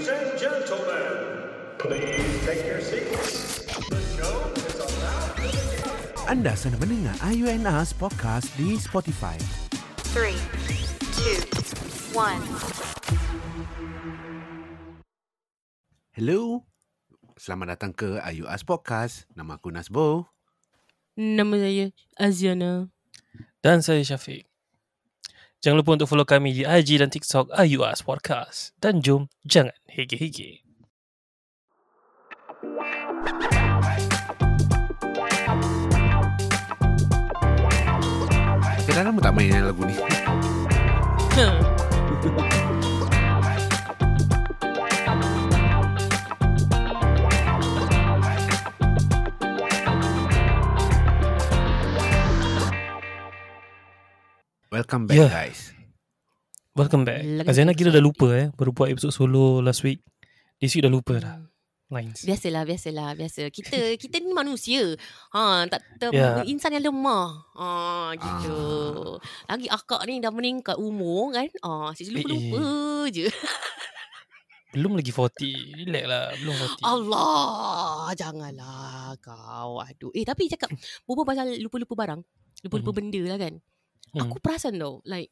Ladies and gentlemen, please take your seats. The show is about to begin. Anda sedang mendengar IUNAS Podcast di Spotify. Three, two, one. Hello. Selamat datang ke IUNAS Podcast. Nama aku Nasbo. Nama saya Aziana. Dan saya Syafiq. Jangan lupa untuk follow kami di IG dan TikTok IUS Podcast. Dan jom, jangan hege-hege. Dah lama tak main lagu ni. Welcome back Yeah. guys. Welcome back. Lagi Aziana kira dah episode lupa eh. Baru buat episod solo last week. This week dah lupa dah. Lines. Biasalah, biasalah, biasa. Kita kita ni manusia. Ha, tak ter, Ya. insan yang lemah. Ha, gitu. Lagi akak ni dah meningkat umur kan. Ah, saya lupa-lupa je. Belum lagi 40. Relax lah. Belum 40. Allah, janganlah kau. Aduh. Eh, tapi cakap berbual pasal lupa-lupa barang, lupa-lupa Mhm. benda lah kan. Hmm. Aku perasan tau, like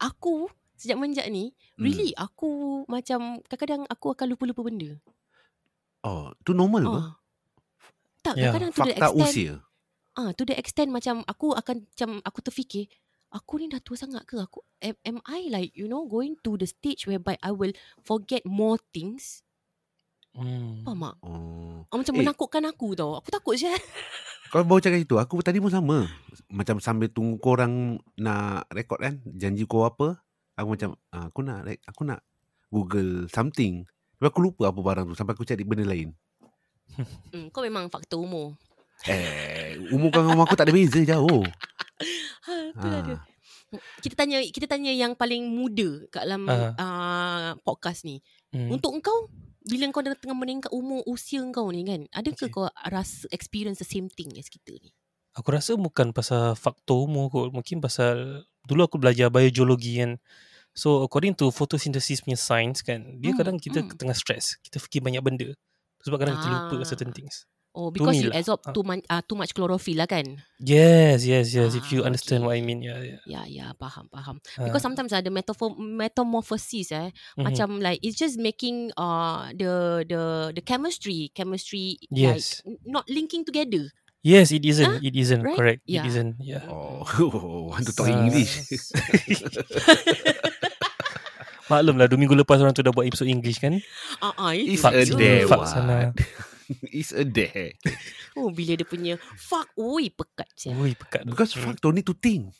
aku sejak menjak ni, Hmm. really aku macam kadang-kadang aku akan lupa-lupa benda. Oh, tu normal ke? Ah. Tak, kadang-kadang to the Fakta extent usia. Ah, to the extent macam aku akan macam aku terfikir, aku ni dah tua sangat ke? Aku am, am I like you know going to the stage whereby I will forget more things? Hmm. Faham tak? Oh. Ah, macam Eh. menakutkan aku tau. Aku takut je. Kau baru cakap itu, aku tadi pun sama. Macam sambil tunggu korang nak rekod kan, janji kau apa, aku macam ah, aku nak aku nak Google something. Tapi aku lupa apa barang tu sampai aku cari benda lain. Hmm, kau memang faktor umur. Eh, umur kau dengan umur aku tak ada beza jauh. Ha, dia. Ah. Kita tanya kita tanya yang paling muda kat dalam Ah. uh, podcast ni. Hmm. Untuk engkau bila kau dah tengah meningkat umur usia kau ni kan, adakah Okay. kau rasa experience the same thing as kita ni? Aku rasa bukan pasal faktor umur kot. Mungkin pasal dulu aku belajar biologi kan. So according to photosynthesis punya science kan, dia Hmm, kadang kita hmm. tengah stress. Kita fikir banyak benda. Sebab kadang kita lupa Ah. certain things. Oh, because you lah. absorb Ah. too, man, uh, too much chlorophyll lah kan? Yes, yes, yes. If you Ah, understand what I okay. mean. Yeah, yeah. Ya, ya, faham, faham. Ah. Because sometimes ada metaphor, metamorphosis eh. Mhm. Macam like it's just making uh the the the chemistry, chemistry Yes. like not linking together. Yes, it isn't. Huh? It isn't. Right? Correct. Yeah. It isn't. Yeah. Oh, want to talk Ah. English. Maklum lah, dua minggu lepas orang tu dah buat episode English kan. Ah, uh, itu. It's Fuck a you. It's a day. Oh, bila dia punya fuck, oi, pekat saya. Ui, pekat. Because fuck don't need to think.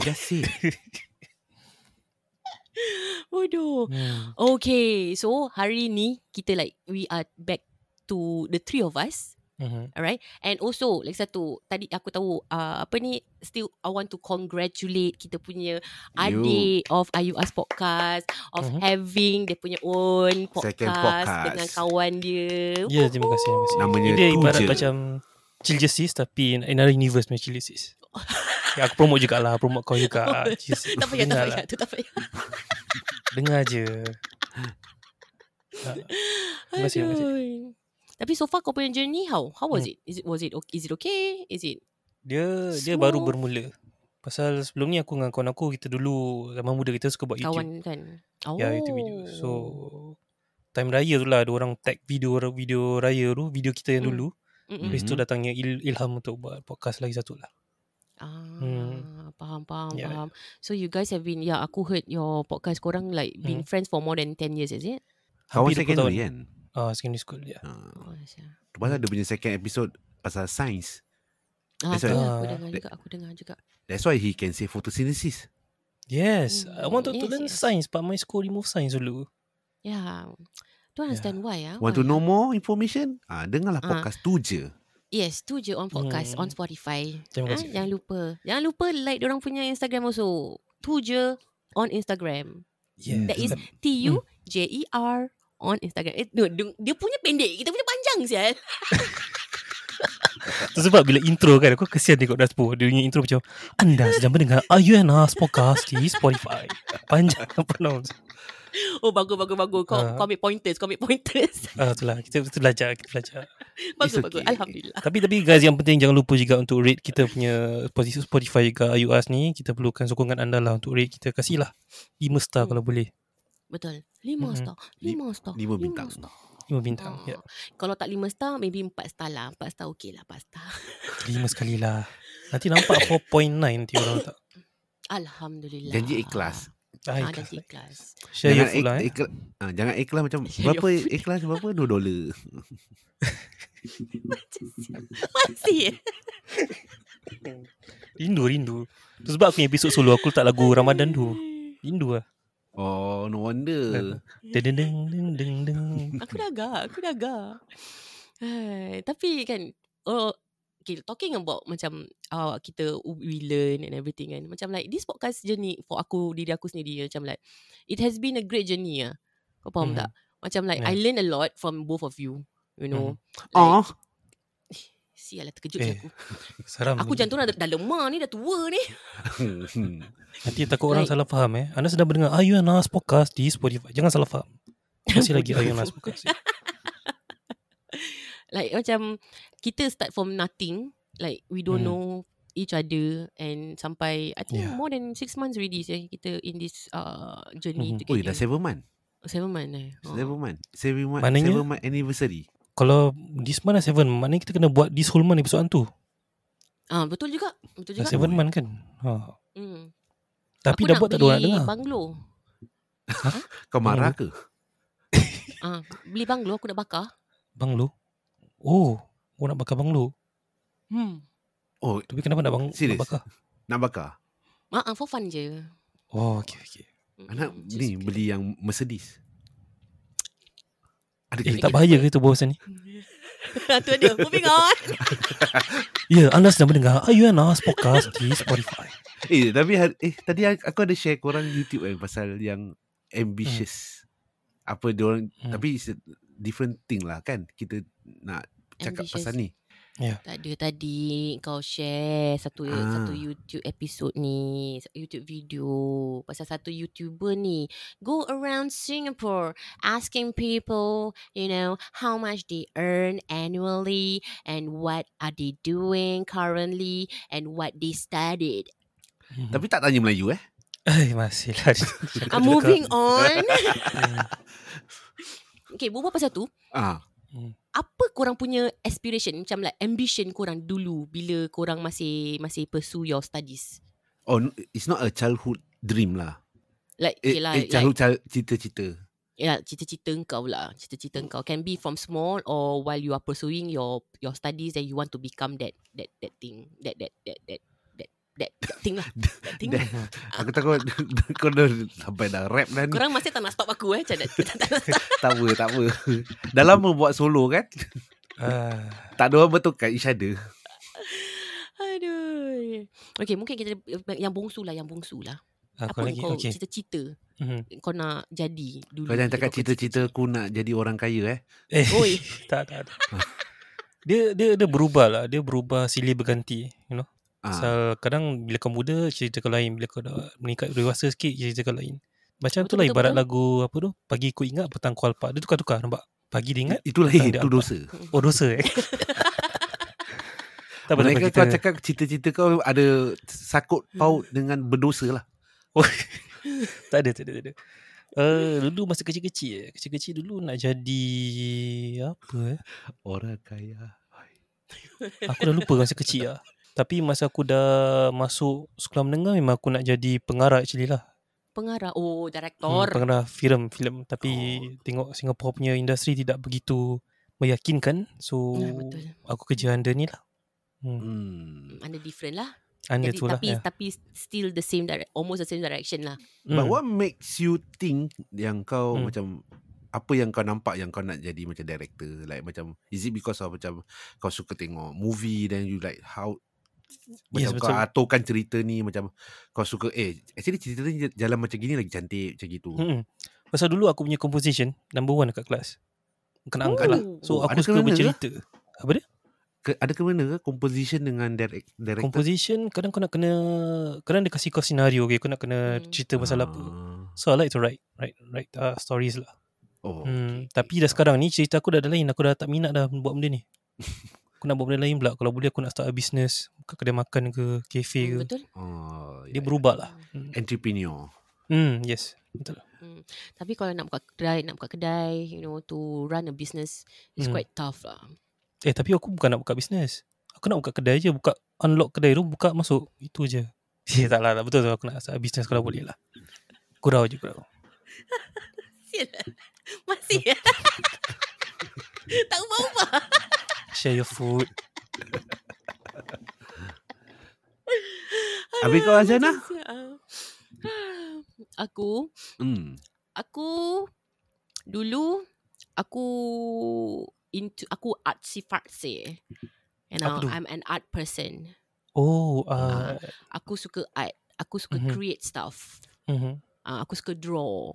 Just say. Waduh. Hmm. Okay, so hari ni kita like we are back to the three of us. Mhm. Alright And also Lagi satu Tadi aku tahu uh, Apa ni Still I want to congratulate Kita punya Adik Of IUS Podcast Of Mhm. having Dia punya own podcast, Second podcast. Dengan kawan dia Ya, terima kasih. Terima kasih. Namanya Dia ibarat je. macam Chiljesis tapi in another universe punya Chiljesis. ya, aku promote jugalah. Promote kau juga. Tak payah Tak payah lah. Tu tak payah Dengar je. Terima kasih, terima kasih. Tapi so far kau punya journey How How was Hmm. it Is it was it okay Is it okay Is it Dia dia Smooth. baru bermula. Pasal sebelum ni aku dengan kawan aku kita dulu zaman muda kita suka buat YouTube. Kawan kan Oh Ya, YouTube video. So time raya tu lah ada orang tag video video raya tu, video kita yang Hmm. dulu. Mm-mm. Habis tu Mhm. datangnya il, ilham untuk buat podcast lagi satu lah. Ah, Hmm. faham, faham, Ya, faham. So you guys have been, yeah, aku heard your podcast korang like been Hmm. friends for more than 10 years, is it? Kawan Hampir 20 secondary tahun. kan? Ah, secondary school ya. Ah, Oh, Aisyah. Tu pasal dia punya second episode pasal science. Ah, That's tu why- aku dengar that- juga, aku dengar juga. That's why he can say photosynthesis. Yes, Hmm, I wanted to yes, learn yes. science but my school remove science dulu. Yeah. Don't understand why, ah. Want why, to know ah? more information? Ah, dengarlah Ah. podcast tu je. Yes, tu je on podcast, Hmm. on Spotify. Terima Ah, kasih. jangan lupa. Jangan lupa like orang punya Instagram also. Tu je on Instagram. Yes. That is T-U-J-E-R on Instagram. Eh, no, dia punya pendek. Kita punya panjang, sial. Tu sebab bila intro kan Aku kesian tengok Daspo Dia punya intro macam Anda sedang mendengar Ayunas Podcast di Spotify Panjang pronounce Oh bagus bagus bagus. Kau Ah. kau ambil pointers, kau ambil pointers. Ah, itulah kita, kita belajar, kita belajar. bagus It's bagus. okay. Alhamdulillah. Tapi tapi guys yang penting jangan lupa juga untuk rate kita punya posisi Spotify ke iOS ni. Kita perlukan sokongan anda lah untuk rate kita. Kasihlah 5 star Hmm. kalau boleh. Betul. Lima Mm-mm. star. Lima star. lima bintang. star. 5 bintang. Ah. Ya. Kalau tak lima star, maybe empat star lah. Empat star okey lah. Empat star. 5 sekali lah. Nanti nampak 4.9 nanti orang tak. Alhamdulillah. Janji ikhlas. Ah, Ah, ikhlas. janji ikhlas. Share your Jangan, food ik, lah eh. ikhlas, ah, jangan ikhlas macam Share berapa ikhlas berapa 2 dolar. Masih eh? Rindu, rindu. Tu sebab aku punya episod solo aku letak lagu Ramadan tu. Rindu lah. Oh, no wonder. Deng deng deng deng deng. Aku dah agak, aku dah agak. Hai, tapi kan, oh, okay, talking about macam uh, kita we learn and everything kan. Macam like this podcast journey for aku, diri aku sendiri macam like, it has been a great journey lah. Kau faham Mhm. tak? Macam like, Yeah. I learn a lot from both of you. You know. Oh, Sialah terkejut Eh, aku. Seram. Aku jantung dah, dah lemah ni, dah tua ni. Nanti takut orang Like- salah faham eh. Anda sedang mendengar Ayu Nas Podcast di Spotify. Jangan salah faham. Masih lagi Ayu Nas Podcast. like macam kita start from nothing like we don't Hmm. know each other and sampai I think Yeah. more than six months already say kita in this uh, journey Mhm. Oi, together. dah 7 month. seven month eh. Oh. 7 month. 7 month. Maknanya- 7 month anniversary. Kalau this month dah 7 Maknanya kita kena buat This whole month episode hantu Ah betul juga. Betul juga. 7 month kan ha. Hmm. Tapi Aku dah nak buat tak ada orang nak beli dengar Banglo. Kau marah ke? Ah, beli banglo aku nak bakar. Banglo Oh Kau nak bakar banglo Hmm. Oh, Tapi kenapa nak, bang, nak Serious? bakar nak bakar? Ah, ah, for fun je. Oh okay okay Anak Mm, ni beli yang Mercedes. Ada Eh tak bahaya ke tu bahasan ni tu dia. Moving on. Ya anda sedang mendengar Ayu Nas Podcast di Spotify Eh, tapi hari, eh tadi aku ada share korang YouTube kan pasal yang ambitious. Apa dia orang Hmm. tapi it's a different thing lah kan. Kita nak cakap Ambitious. pasal ni. Tak ada tadi kau share satu Ah. satu YouTube episode ni, YouTube video pasal satu YouTuber ni go around Singapore asking people, you know, how much they earn annually and what are they doing currently and what they studied. Hmm. Tapi tak tanya Melayu eh. Eh masih lah I'm moving on. okay, berbual pasal tu, Ah, apa korang punya aspiration macam like ambition korang dulu bila korang masih masih pursue your studies? oh it's not a childhood dream lah. Like Eh, okay lah, eh like childhood child, cita-cita. ya cita-cita kau lah cita-cita kau can be from small or while you are pursuing your your studies and you want to become that that that thing that that that that that that, that thing lah that thing Dah- Aku takut kau dah sampai dah rap dah ni. korang masih tak nak stop aku eh macam tak, apa, tak apa. Dah lama buat solo kan. ah, Tak ada orang bertukar each other. aduh okay mungkin kita yang bongsu lah yang bongsu lah Aku apa lagi kau okay. cita-cita Mhm. kau nak jadi dulu Kau jangan cakap kau cita-cita aku nak jadi orang kaya eh. Eh, Oi. tak tak tak. dia dia dia berubah lah. Dia berubah silih berganti, you know. Ah. Pasal kadang bila kau muda cerita kau lain, bila kau dah meningkat dewasa sikit cerita kau lain. Macam tu Betul, lah betul, ibarat betul. lagu apa tu? Pagi ku ingat petang ku alpa. Dia tukar-tukar nampak. Pagi dia ingat, Itu lain, itu dosa. oh dosa eh. tak Mereka kita. kau cakap cita-cita kau ada sakut paut dengan berdosa lah. tak ada, tak ada, tak ada. Uh, dulu masa kecil-kecil eh. Kecil-kecil dulu nak jadi apa eh? Orang kaya. Aku dah lupa masa kecil lah. Tapi masa aku dah masuk sekolah menengah memang aku nak jadi pengarah actually lah. pengarah oh Hmm, director pengarah filem filem tapi Oh. tengok Singapore punya industri tidak begitu meyakinkan. So Ya, betul. aku kerja under ni lah. Hmm. Hmm. Mana different lah Under Jadi, tu lah. tapi Ya. tapi still the same direct, almost the same direction lah. But Hmm. what makes you think yang kau Hmm. macam apa yang kau nampak yang kau nak jadi macam director like macam is it because of macam kau suka tengok movie then you like how macam Yes, kau betul. aturkan cerita ni macam kau suka eh actually cerita ni jalan macam gini lagi cantik macam gitu. Hmm. Pasal dulu aku punya composition number one dekat kelas. Kena angkat lah. So Oh, aku ada suka kena ke? bercerita. Apa dia? Ke, ada ke mana ke composition dengan direct, director? Composition kadang kau nak kena kadang dia kasih kau senario okay? kau nak kena Hmm. cerita pasal apa. Ah. So I like to write write write uh, stories lah. Oh. Hmm, okay, tapi dah sekarang ni cerita aku dah ada lain. Aku dah tak minat dah buat benda ni. aku nak buat benda lain pula. Kalau boleh aku nak start a business, buka kedai makan ke, kafe Hmm, ke. betul. Oh, Dia yeah. berubah lah. Hmm. Entrepreneur. Hmm, yes. Betul. Hmm. Tapi kalau nak buka kedai, nak buka kedai, you know, to run a business is Hmm. quite tough lah. Eh tapi aku bukan nak buka bisnes. Aku nak buka kedai je, buka unlock kedai tu, buka masuk. Itu je. Eh tak lah, tak betul tu aku nak start bisnes kalau boleh lah. Kurau je kurau. Lah. Masih Tak ubah-ubah. Share your food. Habis kau Azana? Aku, Hmm. aku dulu aku into aku artsy fartsy. You know, Apa? I'm an art person. Oh, uh, Aku suka art. Aku suka Mhm. create stuff. mm-hmm. Uh, aku suka draw.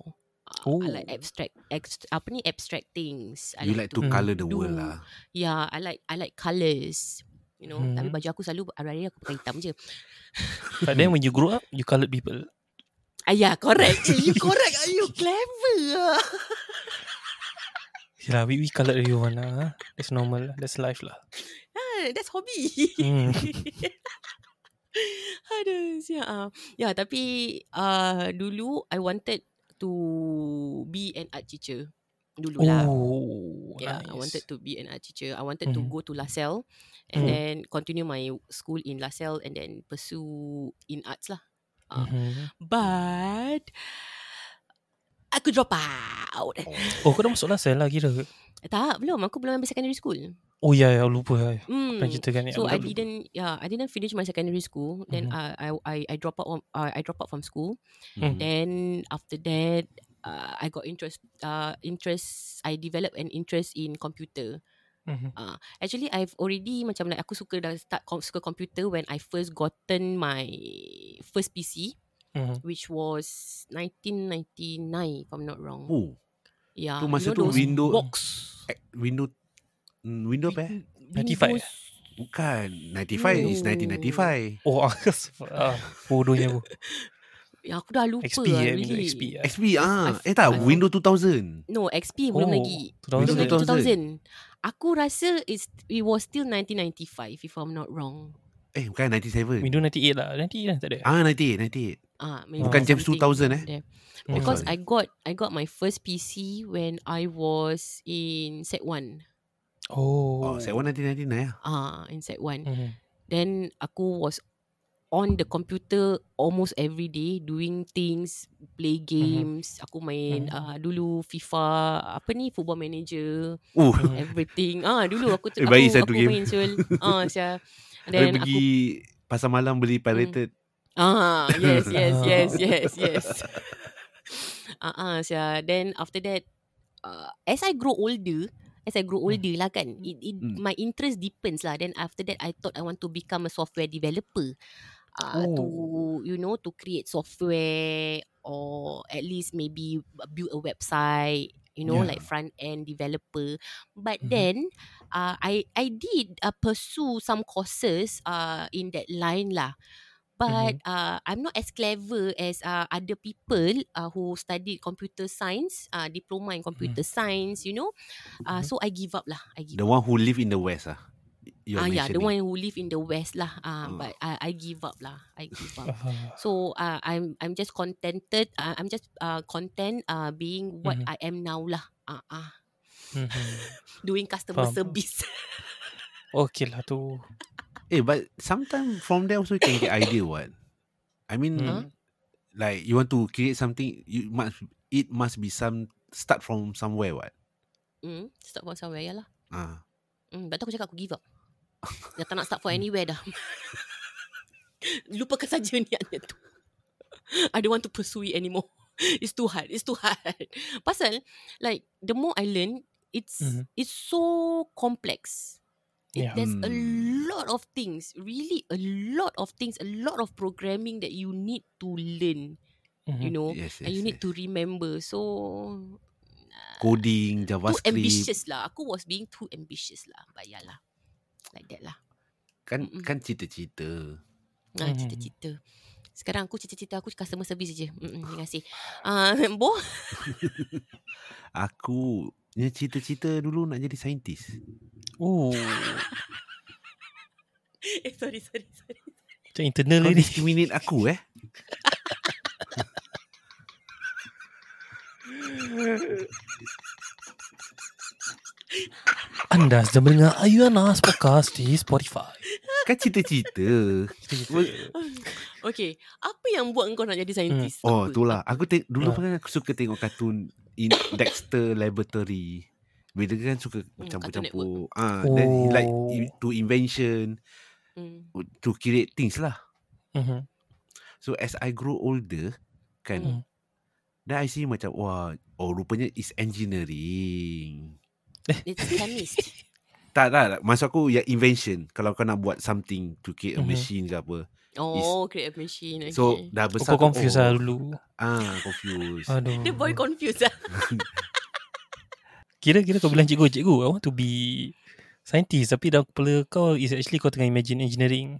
Oh. I like abstract, ex, apa ni abstract things. I You like to to colour the do. world lah. Yeah, I like I like colours. You know, tapi Mhm. baju aku selalu hari-hari aku pakai hitam je. But then when you grow up, you coloured people. Ah, yeah, correct. Eh, you correct. Are you clever? ah. Yeah, we, we coloured everyone lah. That's normal lah. That's life lah. Ah, that's hobby. Hmm. Aduh, siap. ah. Ya, tapi uh, dulu I wanted to be an art teacher. Dulu lah. Oh, Yeah, nice. I wanted to be an art teacher. I wanted to Mhm. go to LaSalle and Mhm. then continue my school in LaSalle and then pursue in arts lah. Ah. Mhm. But aku drop out. Oh, kau dah masuk sel lah kira. Tak, belum. Aku belum ambil secondary school. Oh ya, ya lupa. Ya. Hmm. Pernah cerita kan. So I didn't, yeah, I didn't finish my secondary school. Then Mhm. uh, I I I drop out. on- Uh, I drop out from school. Hmm. Then after that, uh, I got interest. Uh, interest. I developed an interest in computer. Mhm. Uh, actually, I've already macam like aku suka dah start com- suka computer when I first gotten my first PC, Mhm. which was 1999, if I'm not wrong. Oh, yeah, tu masa you know tu those Windows- box. eh, window hmm, window apa eh? 95 Windows- Bukan. 95 is No. 1995. Oh, ah, bodohnya aku. Ya, aku dah lupa XP lah, eh, really. Windows XP ah. XP ah. I- Eh tak, I- Windows 2000. No, XP belum Oh, lagi. 2000. Belum lagi 2000. 2000. Aku rasa it's, it was still 1995 if I'm not wrong. Eh, bukan 97. Windows 98 lah. 98 lah tak ada. Ah, 98, 98. Ah, maybe Bukan James something 2000 eh? there. Hmm. Because sorry. I got I got my first PC when I was in Set 1. Oh. Oh, set 1 1999 lah. Ah, in Set 1. Mhm. Then aku was on the computer almost every day doing things, play games. Aku main Mhm. uh, dulu FIFA, apa ni Football Manager, Uh, Mhm. everything. Ah, dulu aku Eh, aku, satu aku game. main. Ah, saya. Habis Then aku pergi pasar malam beli pirated. Ah, yes, yes, yes, yes, yes. Ah, ah, sia. Then after that, uh, as I grow older, as I grow older lah kan, it, it Hmm. my interest deepens lah. Then after that, I thought I want to become a software developer. Uh, to you know to create software or at least maybe build a website you know Yeah. like front end developer but Mhm. then uh, I I did uh, pursue some courses uh, in that line lah but uh, I'm not as clever as uh, other people uh, who studied computer science, uh, diploma in computer science, you know. Uh, Mhm. So I give up lah. I give The up. one who live in the west ah. You're Ah yeah, the mentioning. one who live in the west lah. Uh, Oh. But I, I give up lah. I give up. Ah. So uh, I'm I'm just contented. Uh, I'm just uh, content uh, being what Mhm. I am now lah. Uh, uh, Mhm. doing customer Faham. service. Okay lah tu. Eh, but sometimes from there also you can get idea what. I mean, Hmm. like you want to create something, you must it must be some start from somewhere what. mm, start from somewhere ya lah. Ah, Hmm, but tu aku cakap aku give up. Dah tak nak start for anywhere dah. Lupakan saja niatnya tu. I don't want to pursue it anymore. It's too hard. It's too hard. Pasal like the more I learn, it's Mhm. it's so complex. It, Yeah. There's a Hmm. lot of things, really a lot of things, a lot of programming that you need to learn, you Mhm. know, yes, yes, and you need yes. to remember. So coding, too JavaScript. ambitious lah. Aku was being too ambitious lah. But yeah lah. Like that lah. Kan Mm-mm. kan cita-cita. Ah, Mhm. cita-cita. Sekarang aku cita-cita aku customer service je. Mm-mm, terima kasih. Uh, Bo? Aku punya cita-cita dulu nak jadi saintis. Oh. eh, sorry, sorry, sorry. Macam internal Kau ni. discriminate aku eh? Anda sedang mendengar Ayuanas Podcast di Spotify. Kan cita-cita. Okay, apa yang buat kau nak jadi saintis? Oh, Apa? itulah. Aku teng- dulu Ah. kan aku suka tengok kartun in Dexter Laboratory. Bila kan suka Hmm, campur-campur. Ah, then Oh. like i- to invention, Hmm. to create things lah. Mhm. So as I grow older, kan, Hmm. then I see macam, wah, oh rupanya is engineering. It's chemist. Tak, tak, tak. Maksud aku ya invention. Kalau kau nak buat something to create a Mhm. machine ke apa. Oh, create a machine. Okay. So dah Kau besar kau tu, confuse oh, lah dulu. Ah, confused. Aduh. The boy confused lah. Kira-kira kau bilang cikgu, cikgu, I want to be scientist. Tapi dalam kepala kau is actually kau tengah imagine engineering.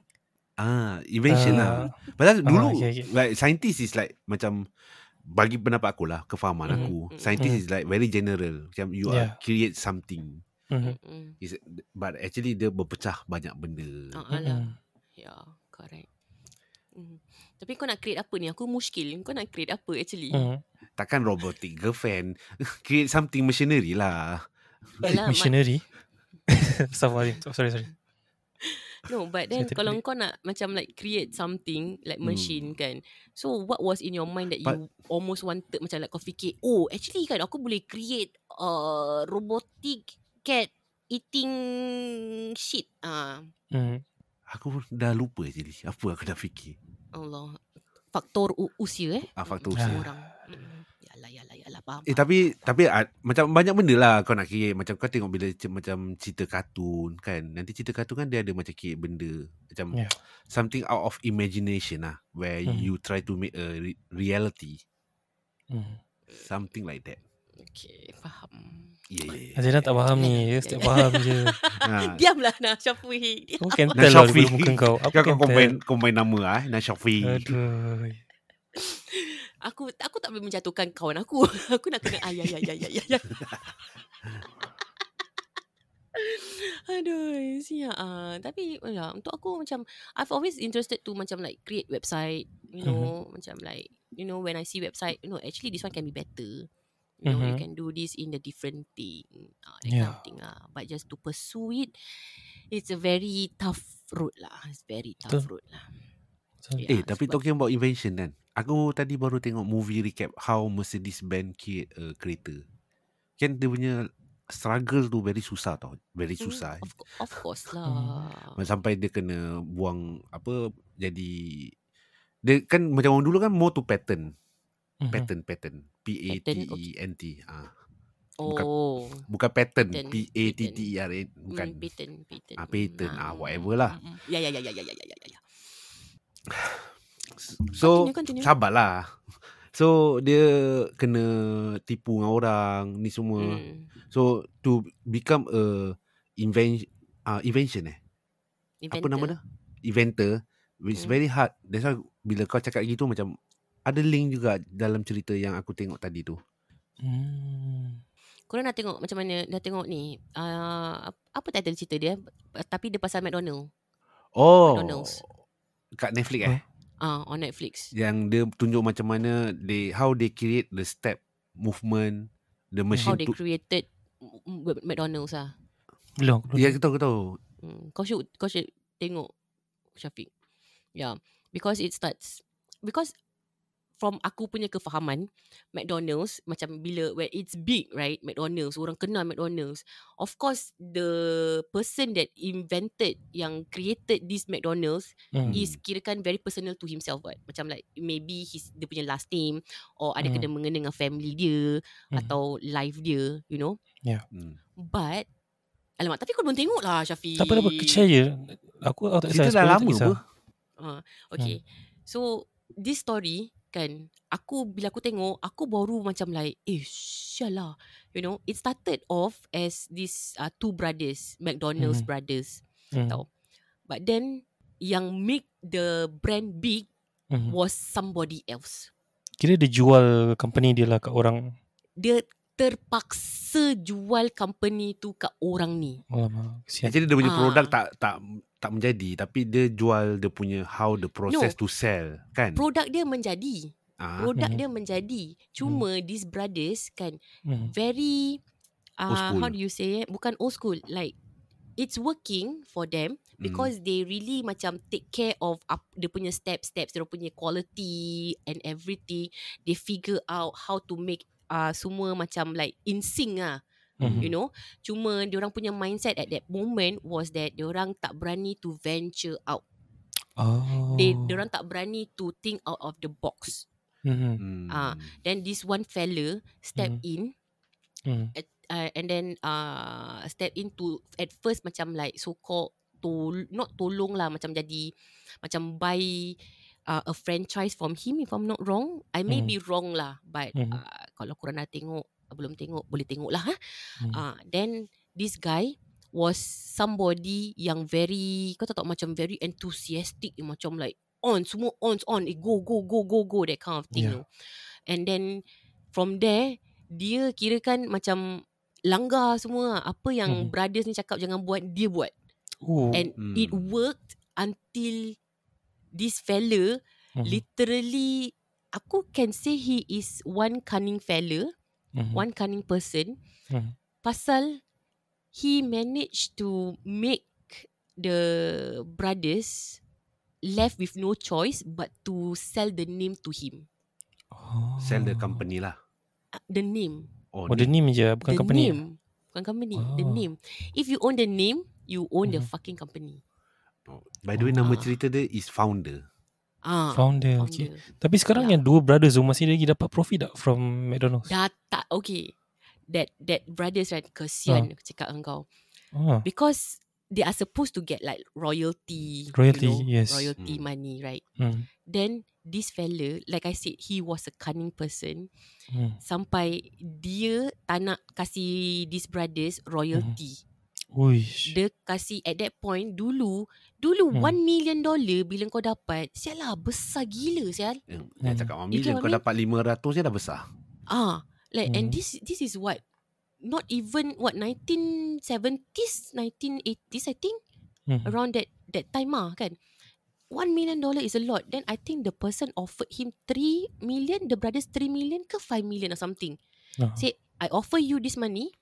Ah, invention Ah. lah. Padahal Ah, dulu okay, okay. like scientist is like macam bagi pendapat aku lah, kefahaman Mhm. aku. Mhm. Scientist Mhm. is like very general. Macam you Yeah. are create something. Mhm. Mm. Is but actually dia berpecah banyak benda. Ah, alah. Mhm. Ya, correct. Mm. Tapi kau nak create apa ni? Aku muskil. Kau nak create apa actually? Mhm. Takkan robotic girlfriend create something machinery lah. Yalah, mak- Missionary. Sorry, sorry, sorry. No, but then kalau kau nak macam like create something like Hmm. machine kan. So what was in your mind that But- you almost wanted macam like kau fikir, oh actually kan aku boleh create uh, robotic cat eating shit. Ah, Mhm. Aku dah lupa actually apa aku dah fikir. Allah. Faktor usia eh. Ah, faktor Ah. usia. Orang. Mm. Yalah, yalah, yalah. Faham. Eh tapi tapi ah, macam banyak benda lah kau nak kira macam kau tengok bila c- macam cerita kartun kan nanti cerita kartun kan dia ada macam kira benda macam Yeah. something out of imagination lah where Hmm. you try to make a re- reality Mhm. something like that. Okay, faham. Yeah. yeah, tak faham ni. Dia setiap faham je. Ha. Diamlah nah Syafiq. Diam. Kau can tell lah muka kau. Kau kau can combine combine nama ah eh? Nashafi. Aduh. Aku aku tak boleh menjatuhkan kawan aku. aku nak kena ayah ya ya ya ya. ya. Aduh, siap ah. Tapi ya, untuk aku macam I've always interested to macam like create website, you know, macam like you know when I see website, you know, actually this one can be better. You know, you Mhm. can do this in a different thing. Ah, that kind Yeah. of thing ah. But just to pursue it, it's a very tough road lah. It's very tough Betul. road lah. So, Yeah, Eh tapi talking about invention kan. Aku tadi baru tengok movie recap How Mercedes-Benz kit a eh, kereta. Kan dia punya struggle tu very susah tau Very hmm, susah eh. of, of course lah. Sampai dia kena buang apa Jadi Dia kan macam orang dulu kan More to pattern. Mm-hmm. Pattern pattern. P-A-T-E-N-T ah. Bukan, oh. bukan pattern. P A T T E R N bukan. Mm, pattern pattern. Ah, pattern ah, mm, whatever lah. Mm, mm. ya ya ya ya ya ya ya ya. So Continue, continue. sabarlah. So dia kena tipu dengan orang ni semua. Mm. So to become a invention uh, invention eh. Apa nama dia? Inventor which is Hmm. very hard. That's why bila kau cakap gitu macam ada link juga dalam cerita yang aku tengok tadi tu. Hmm. Korang dah tengok macam mana, dah tengok ni, uh, apa title cerita dia? Tapi dia pasal McDonald. Oh. McDonald's. Kat Netflix Huh? Ah, on Netflix. Yang dia tunjuk macam mana they how they create the step movement the machine How they to created McDonald's ah. Belum. Ya aku tahu aku tahu. Hmm. Kau should kau should tengok Syafiq. Yeah, because it starts because from aku punya kefahaman McDonald's macam bila when it's big right McDonald's orang kenal McDonald's of course the person that invented yang created this McDonald's Hmm. is kirakan very personal to himself right macam like maybe his dia punya last name or ada Hmm. kena mengena dengan family dia Hmm. atau life dia you know Hmm. but alamak tapi kau belum tengok lah Syafiq Tak apa, tak apa. Kecil je. Aku, aku tak kisah. dah Spoiler tak lama apa? Uh, okay. So this story kan aku bila aku tengok aku baru macam like eh syallah you know it started off as this uh, two brothers McDonald's Mhm. brothers Hmm. Tahu. but then yang make the brand big Mhm. was somebody else. Kira dia jual company dia lah kat orang. Dia terpaksa jual company tu kat orang ni. Alamak, kesian. Actually dia punya Ah. produk tak tak tak menjadi tapi dia jual dia punya how the process No. to sell kan. Produk dia menjadi. Ah, Produk Mhm. dia menjadi. Cuma these brothers kan Mhm. very uh, how do you say it? Bukan old school. Like it's working for them Hmm. because they really macam take care of up, dia punya steps-steps, dia punya quality and everything. They figure out how to make uh, semua macam like in sync lah. Mhm. You know Cuma Diorang punya mindset At that moment Was that Diorang tak berani To venture out Oh. They Diorang tak berani To think out of the box Mhm. Hmm. Ah. Then this one fella Step Mhm. in Mhm. uh, And then uh, Step in to At first macam like So called tol Not tolong lah Macam jadi Macam buy uh, A franchise from him If I'm not wrong I may Mhm. be wrong lah But Mhm. uh, Kalau korang dah tengok Belum tengok Boleh tengok lah ha? Mhm. Ah, then this guy was somebody yang very kau tahu tak macam very enthusiastic macam like on semua on on eh, go go go go go that kind of thing Yeah. and then from there dia kira kan macam langgar semua apa yang Mhm. brothers ni cakap jangan buat dia buat Oh. and Hmm. it worked until this fella Mhm. literally aku can say he is one cunning fella Mhm. one cunning person Mhm. pasal he managed to make the brothers left with no choice but to sell the name to him Oh. Sell the company lah. Uh, the name Oh, Oh, the name je, bukan the company. name bukan company the Oh. name if you own the name you own the Mhm. fucking company Oh. By the way nama Ah. cerita dia is founder. Ah Founder. Okay. founder. Tapi sekarang Ya. yang dua brothers tu masih lagi dapat profit tak from McDonald's? dah tak okay that that brothers right kesian aku cakap dengan kau Ah. because they are supposed to get like royalty Royalty, you know, yes. royalty Hmm. money right Hmm. then this fella like I said he was a cunning person Hmm. sampai dia tak nak kasih this brothers royalty Uish. dia kasih at that point dulu dulu Hmm. 1 million dollar bila kau dapat sial lah besar gila sial Yang Hmm. Dia cakap 1 You million kau I mean? dapat 500 je dah besar. ah like and Hmm. this this is what not even what 1970s 1980s I think Hmm. around that that time ah kan 1 million dollar is a lot then I think the person offered him 3 million the brothers 3 million ke 5 million or something Ah. say I offer you this money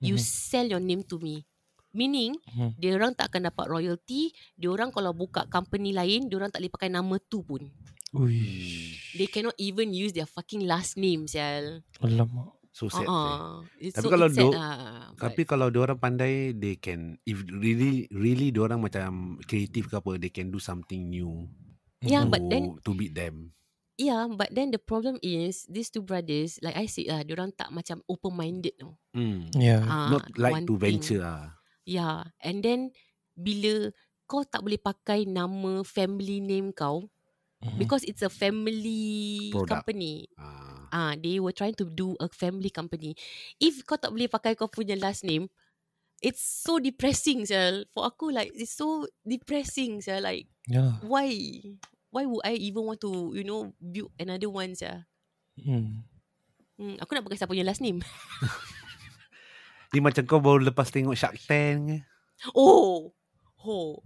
you Mhm. sell your name to me meaning Hmm. dia orang tak akan dapat royalty dia orang kalau buka company lain dia orang tak boleh pakai nama tu pun Uish. they cannot even use their fucking last name sial Alamak. So sad. uh-uh. It's Tapi so kalau do- lah. But- Tapi kalau dia orang pandai they can if really really dia orang macam kreatif ke apa they can do something new Yeah, to, but then- to beat them. Yeah, but then the problem is these two brothers, like I said lah, orang tak macam open minded tau. Hmm. Yeah. Ah, Not like to thing. venture ah. Yeah, and then bila kau tak boleh pakai nama family name kau Mhm. because it's a family Product. company. Ah. Ah, they were trying to do a family company. If kau tak boleh pakai kau punya last name, it's so depressing, sel. For aku like it's so depressing, sel. Like Yeah. why? Why would I even want to, you know, build another one, sel? Hmm. Hmm, aku nak pakai siapa punya last name. Ni macam kau baru lepas tengok Shark Tank eh. Oh, oh,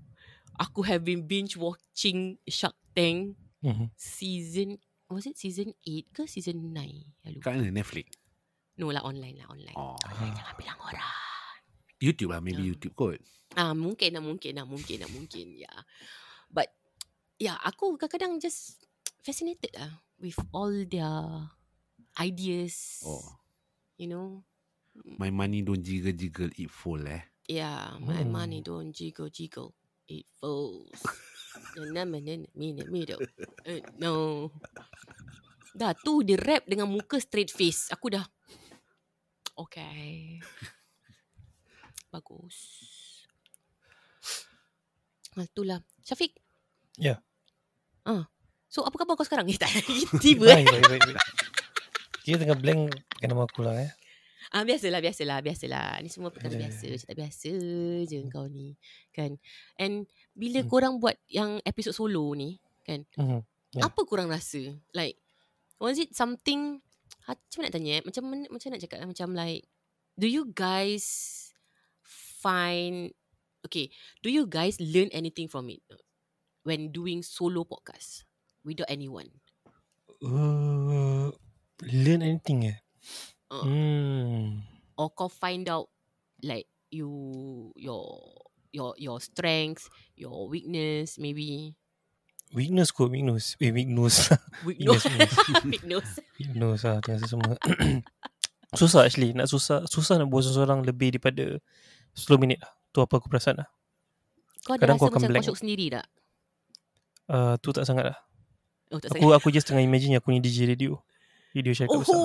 aku have been binge watching Shark Tank Mhm. season was it season 8 ke season 9? I lupa. Kat mana Netflix? No lah online lah online. Oh. Jangan bilang orang. YouTube lah maybe Ah. YouTube kot. Ah mungkin lah mungkin lah mungkin lah mungkin ya. Yeah. But yeah aku kadang-kadang just fascinated lah with all their ideas. Oh. You know. My money don't jiggle-jiggle eat full eh. Yeah, my Hmm. money don't jiggle jiggle. It falls. Middle. Uh, no. Dah tu dia rap dengan muka straight face. Aku dah Okay. Bagus. Ah, itulah. Syafiq. Ya. Ah. So apa khabar kau sekarang? Eh, tak. Tiba eh. Baik, baik, baik. Kira tengah blank pakai nama aku lah eh. Ah biasalah biasalah biasalah. Ni semua perkara ya, biasa, cerita biasa je kau ni. Kan. And bila Hmm. korang buat yang episod solo ni, kan. Mhm. Ya. Apa kurang rasa? Like was it something ha, macam mana nak tanya eh? Macam macam nak cakap eh? macam like do you guys find okay, do you guys learn anything from it when doing solo podcast without anyone? Uh, learn anything eh? Uh, Hmm. or kau find out like you your your your strengths, your weakness maybe. Weakness kot, weakness. Eh, weakness. Weakness. Weakness, weakness. weakness lah. Tengah semua. susah actually. Nak susah. Susah nak buat seseorang lebih daripada 10 minit lah. Tu apa aku perasan lah. Kau ada Kadang rasa macam kau blank. sendiri tak? Uh, tu tak sangat lah. Oh tak Aku aku just tengah imagine aku ni DJ radio. Radio Syarikat Besar.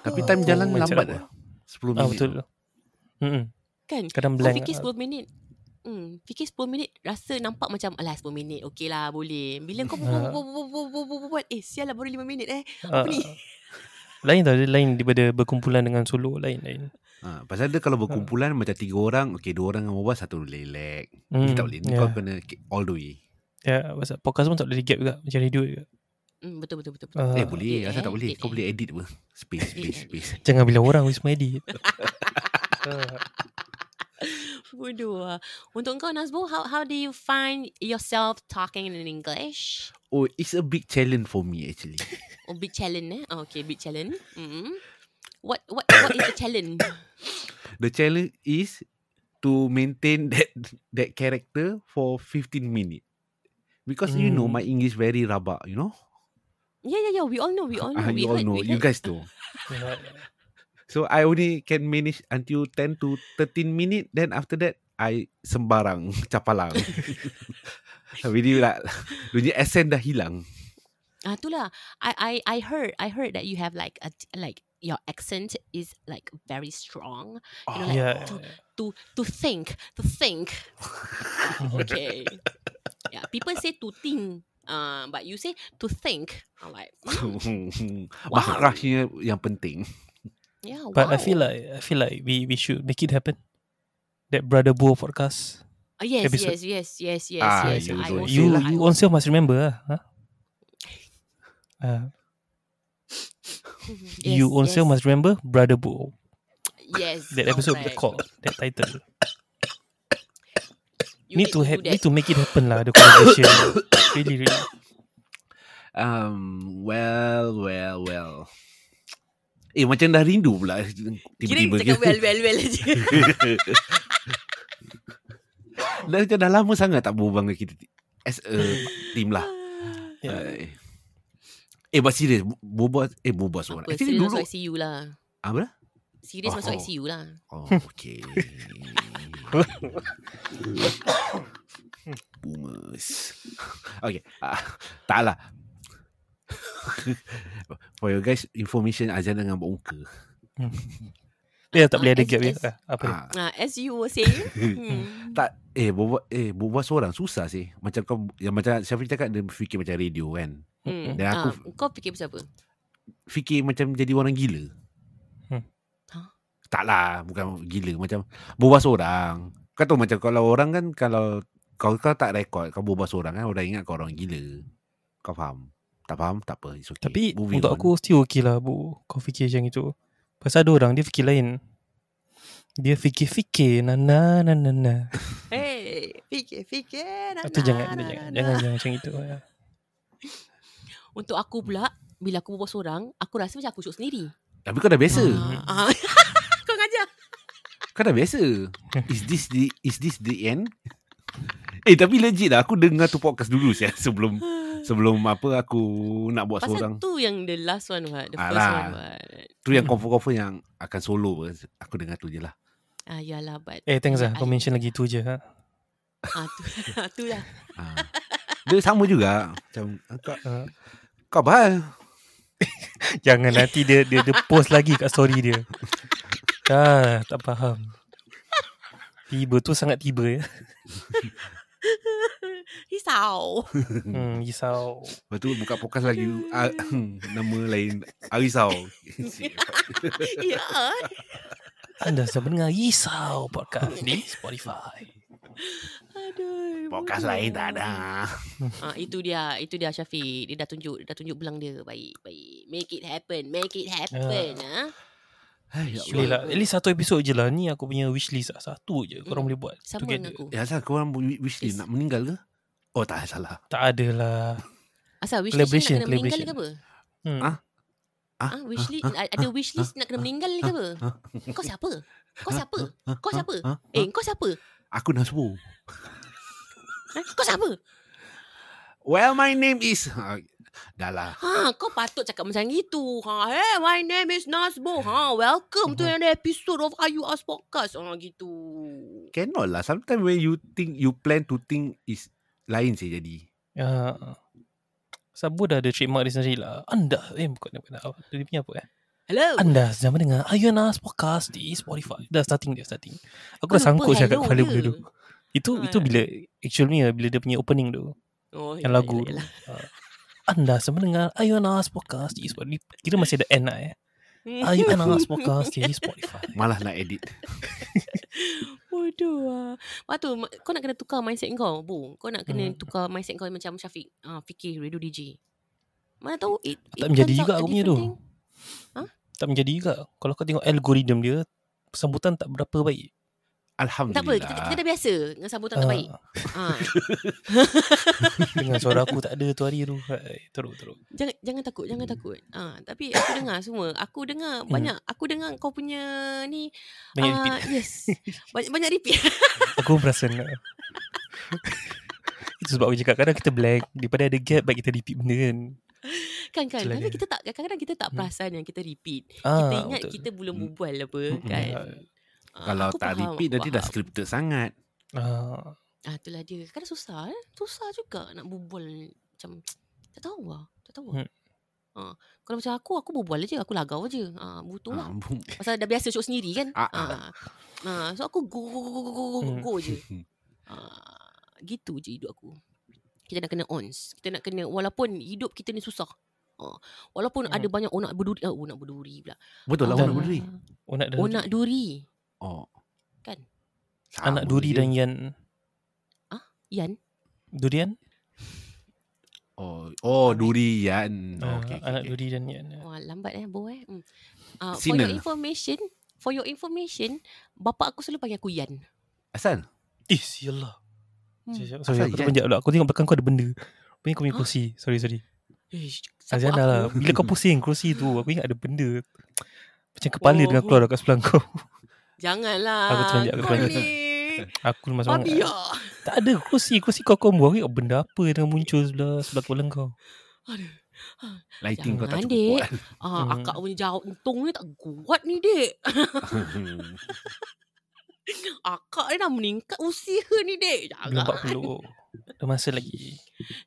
Oh. Tapi time jalan Oh, lambat apa? dah. 10 minit. Ah betul. Hmm. Kan Kadang Kau blank. fikir lah. 10 minit Hmm, fikir 10 minit rasa nampak macam alah 10 minit okey lah boleh. Bila kau buat Ah. buat buat buat buat buat buat eh sial lah baru 5 minit eh. Ah, Apa ni? Lain tau, dia lain daripada berkumpulan dengan solo lain lain. Ha, pasal dia kalau berkumpulan macam tiga orang, okey dua orang yang berbual, satu relax. Hmm, Hmm, tak boleh. Ni ya. kau kena ke- all the way. Ya, pasal podcast pun tak boleh gap juga macam radio juga. Hmm, betul betul betul. betul. Ah, eh boleh, edit, asal tak eh, boleh. edit, Kau eh. boleh edit apa? Space, Edit, space, edit. space. Jangan bila orang Wisma edit. Ah, Bodoh lah. Untuk kau Nazbo, how how do you find yourself talking in English? Oh, it's a big challenge for me actually. Oh, big challenge eh? Oh, okay, big challenge. Mm-hmm. What what what is the challenge? The challenge is to maintain that that character for 15 minutes. Because you know Hmm. my English very rabak, you know? Yeah, yeah, yeah. We all know. We all know. Ah, we you all heard, know. We You guys know. So I only can manage until 10 to 13 minutes. Then after that, I sembarang capalang. Jadi lah, dunia accent dah hilang. Ah, itulah. I I I heard I heard that you have like a like your accent is like very strong. You know, like yeah. to to to think to think. Okay. Yeah, people say to think. Uh, but you say to think. I'm like, mm, Wow. Mahrajnya yang penting. yeah. But wow. I feel like I feel like we we should make it happen. That brother Bo podcast. Ah, yes, episode. yes, yes, yes, yes, Ah, yes. you I don't also, You you also- must remember lah. Huh? Uh, yes, you also yes, must remember brother Bo. yes. That episode correct. called that title. You need to have need to make it happen lah. The collaboration. really really. Um, well, well, well. Eh, macam dah rindu pula. Kira Tiba-tiba. cakap well, well, well je. dah, macam dah lama sangat tak berhubung dengan kita. As a team lah. Yeah. Uh, eh, but serious. Boba, eh, boba seorang. Apa, Actually, dulu. masuk ICU lah. Apa? Serius masuk Oh. ICU lah. Oh, okay. Boomers. Okay. Uh, tak lah. For your guys, information Azan dengan buat muka. Ya tak boleh Ah, ada as- gap ya. as- Ah, Apa dia? Ah, Ah, as you were saying. hmm. tak, eh, berbual, eh, berbual seorang susah sih. Macam kau, yang macam Syafiq cakap, dia fikir macam radio kan. Hmm. Dan aku Ah, kau fikir pasal apa? fikir macam jadi orang gila. Hmm. Tak lah, bukan gila. Macam berbual seorang. Kau tahu macam kalau orang kan, kalau kau, kau tak rekod, kau berbual seorang kan, orang ingat kau orang gila. Kau faham? Tak faham? Tak apa. It's okay. Tapi Moving untuk on. aku still okay lah Bu Kau fikir macam itu Pasal ada orang dia fikir lain Dia fikir-fikir Na na na na na Hey, fikir, fikir. na, Itu na, jangan na, na, jangan, na. jangan jangan macam itu ya. Untuk aku pula, bila aku berbual seorang, aku rasa macam aku syok sendiri. Tapi kau dah biasa. Ah, ah. kau ngajar. Kau dah biasa. Is this the is this the end? Eh tapi legit lah Aku dengar tu podcast dulu saya Sebelum Sebelum apa Aku nak buat Pasal seorang tu yang the last one what, the first Alah. one what. Tu yang confirm-confirm Yang akan solo apa. Aku dengar tu je lah Ah, yalah, but Eh thanks lah Kau mention lagi tu je ha? ah, tu, tu lah. ha. Dia sama juga Macam Kau, Ha. kau apa Jangan nanti dia, dia dia post lagi kat story dia Ah, tak faham Tiba tu sangat tiba ya Risau. hmm, Risau Lepas tu buka podcast lagi ah, Nama lain Arisau ya. Anda sedang mendengar Risau Podcast di Spotify Aduh. Podcast lain tak ada. Ah itu dia, itu dia Syafiq. Dia dah tunjuk, dia dah tunjuk belang dia. Baik, baik. Make it happen, make it happen. Ah. Hai, ya Boleh Allah. lah At least satu episod je lah Ni aku punya wishlist lah Satu je Korang Hmm. boleh buat Sama together. dengan aku. Ya asal korang wi- wish list Is- nak meninggal ke? Oh tak salah. Tak ada lah Asal wish list nak kena meninggal ke apa? hmm. Ah? Ah, wish list ada wish list nak kena meninggal ke apa? Kau siapa? Kau siapa? Kau siapa? Ha? Eh, kau siapa? Aku Nasbu. Ha? Kau siapa? Well, my name is... Ha, dah lah. Ha, kau patut cakap macam itu. Ha, hey, my name is Nasbo. Ha, welcome to another episode of Ayu Us Podcast. Ha, gitu. Cannot lah. Sometimes when you think, you plan to think is lain sih jadi. Ya. Sabu dah ada trademark dia sendiri lah. Anda, eh bukan bukan apa. Dia punya apa eh? Hello. Anda sedang mendengar Ayunas Podcast di Spotify. Dah starting dia starting. Aku dah sangkut cakap kepala dia. benda tu. Itu Ah. itu bila actually bila dia punya opening tu. Oh, Yang lagu tu. Ah. Anda sedang mendengar Ayunas Podcast di Spotify. Kira masih ada N lah eh. Ayunas Podcast di Spotify. Malah nak edit. Bodoh lah. Lepas tu, kau nak kena tukar mindset kau, Bu. Kau nak kena Hmm. tukar mindset kau macam Syafiq. Ah, fikir radio DJ. Mana tahu it, it Tak menjadi juga aku punya tu. thing. Tak menjadi juga. Kalau kau tengok algoritma dia, sambutan tak berapa baik. Tak apa, Alhamdulillah. kita, kita dah biasa dengan sambutan tak Ah, baik. Ah. Dengan suara aku tak ada tu hari tu. Teruk, teruk. Jangan jangan takut, jangan takut. Ah, tapi aku dengar semua. Aku dengar banyak. Aku dengar kau punya ni Banyak ah, repeat. Yes. Banyak banyak repeat. Aku perasan lah. Itu sebab aku cakap kadang kita blank. Daripada ada gap, baik kita repeat benda kan. kan kan. Tapi dia. kita tak kadang-kadang kita tak Hmm. perasan yang kita repeat. Ah, kita ingat betul. kita belum Hmm. berbual apa Mm-mm. kan. Ah, Kalau tak faham, repeat nanti dah scripted sangat. Ah, Ah, itulah dia. Kadang susah eh. Susah juga nak berbual macam tak tahu lah. Tak tahu. Hmm. Ah, kalau macam aku, aku berbual je. Aku lagau je. Ah, butuh lah. Ah, bu- Pasal dah biasa shoot sendiri kan. Ah, Ah, ah. ah. so aku go go go go go, go, Hmm. go je. Ah, gitu je hidup aku. Kita nak kena ons. Kita nak kena walaupun hidup kita ni susah. Ah, walaupun Hmm. ada banyak onak berduri, ah, onak berduri pula. Betul lah. Onak dan Onak duri. Oh. Kan? anak Sama duri je. dan Yan. Yan. Durian? Oh, oh durian. Ah, Oh, okay, okay, anak okay. duri dan Yan. Wah, lambat eh, boy. eh. Hmm. Ah, for your information, for your information, bapak aku selalu panggil aku Yan. Asal? Eh, sialah. Hmm. Sorry, Asal aku Yan? terperanjat pula. Aku tengok belakang kau ada benda. Apa yang kau punya Hah? kerusi? Sorry, sorry. Eh, siapa Aziana aku? lah. Bila kau pusing kerusi tu, aku ingat ada benda. Macam kepala Oh. dengan keluar dekat sebelah kau. Janganlah. Aku terperanjat, aku Kau ni. Aku semangat. Babi ya. Tak ada kerusi. Kerusi kau. Aku ingat benda apa yang muncul sebelah, sebelah kepala kau. Aduh. Lighting kau tak Jangan, cukup dek. kuat. Ah, Hmm. akak punya jauh untung ni tak kuat ni, dek. Akak ni dah meningkat usia ni, dek. Jangan. 40. Ada masa lagi.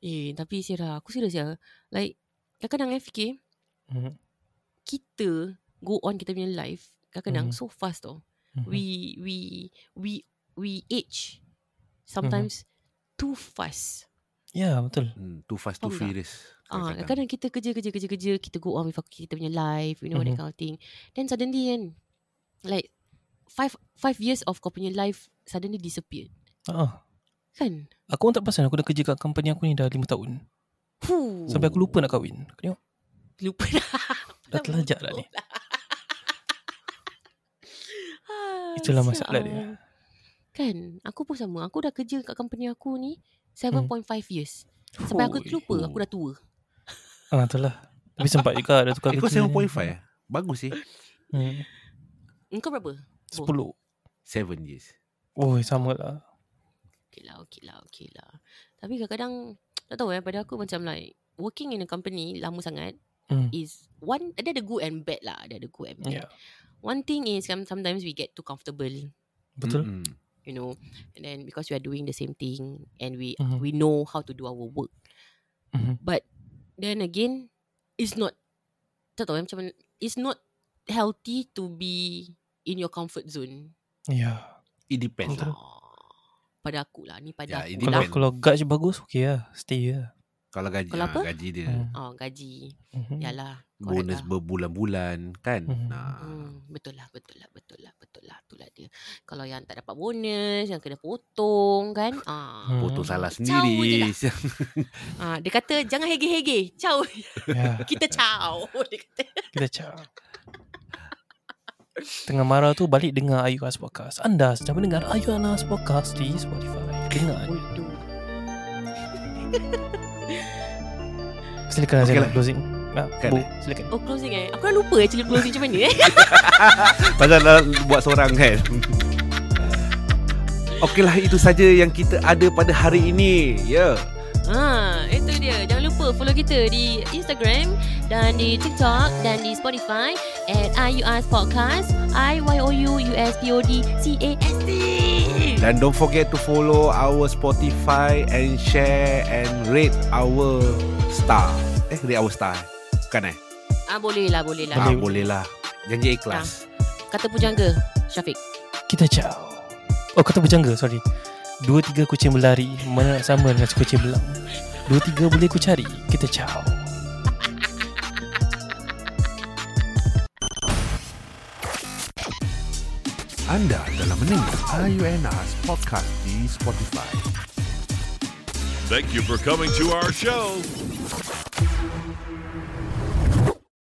Eh, tapi Sierra, aku serius ya. Like, kadang-kadang eh fikir, Hmm. kita go on kita punya life, kadang-kadang Mhm. so fast tau. We, we, we, we age. Sometimes Mhm. too fast. Ya, betul. Hmm, too fast, too furious. Ah, Kadang-kadang. kadang kita kerja kerja kerja kerja kita go on with our- kita punya life, you know Mhm. that kind of thing. Then suddenly kan, like five five years of kau punya life suddenly disappear. Ah, Kan? aku pun tak perasan aku dah kerja kat company aku ni dah 5 tahun. Fuh. Sampai aku lupa nak kahwin. Kau tengok. lupa dah. Dah terlajak dah ni. Ah, Itulah masalah dia. Kan, aku pun sama. Aku dah kerja kat company aku ni 7.5 years. Sampai aku terlupa aku dah tua. Ah, betul lah. Tapi sempat juga dah tukar Eh, kau kerja. 7.5 eh? Bagus sih. Hmm. Engkau berapa? 10. 7 years. Oh, sama lah. Okay lah, okay lah, okay lah. Tapi kadang-kadang, tak tahu eh, pada aku macam like, working in a company lama sangat Hmm. is one, dia ada good and bad lah. Dia ada good and bad. Ya. One thing is some- sometimes we get too comfortable, Betul. Mm-mm. you know, and then because we are doing the same thing and we Mhm. we know how to do our work. Mhm. But then again, it's not, tak tahu eh, macam, it's not healthy to be in your comfort zone. Ya. It depends lah. Ah, pada aku lah, ni pada Ya, aku it Kalau lah. depends. kalau gauge bagus, okay lah. Stay lah. Kalau gaji, Kalau ah, apa? gaji dia. Hmm. Oh, gaji. Mhm. Yalah. Bonus lah. berbulan-bulan kan. Mhm. Nah. Hmm, betul lah, betul lah, betul lah, betul lah. Itulah dia. Kalau yang tak dapat bonus, yang kena potong kan. Ah, Hmm. Potong salah Caw je sendiri. ah dia kata jangan hege-hege. Ciao. Ya, Kita ciao. Dia kata. kita ciao. Tengah marah tu balik dengar Ayu As Podcast. Anda sedang mendengar Ayu Anas Podcast di Spotify. Dengar. Bodoh. Silakan okay lah. closing. Kan, Bu, eh? silakan. Oh closing eh. Aku dah lupa actually closing macam mana eh. Pasal dah buat seorang kan. Okeylah itu saja yang kita ada pada hari ini. Ya. Ha, itu dia. Jangan lupa follow kita di Instagram dan di TikTok dan di Spotify at IUS Podcast. I Y O U U S P O D C A S T. Dan don't forget to follow our Spotify and share and rate our star. Eh, rate our star. Bukan eh? Ah boleh lah, boleh lah. Ah, Boleh. boleh lah. Janji ikhlas. Kata pujangga Syafiq. Kita ciao. Oh, kata berjangga, sorry. Dua tiga kucing berlari, mana nak sama dengan kucing belang. Dua tiga boleh ku cari. Kita ciao. Anda dalam mendengar IUNAS Podcast di Spotify. Thank you for coming to our show.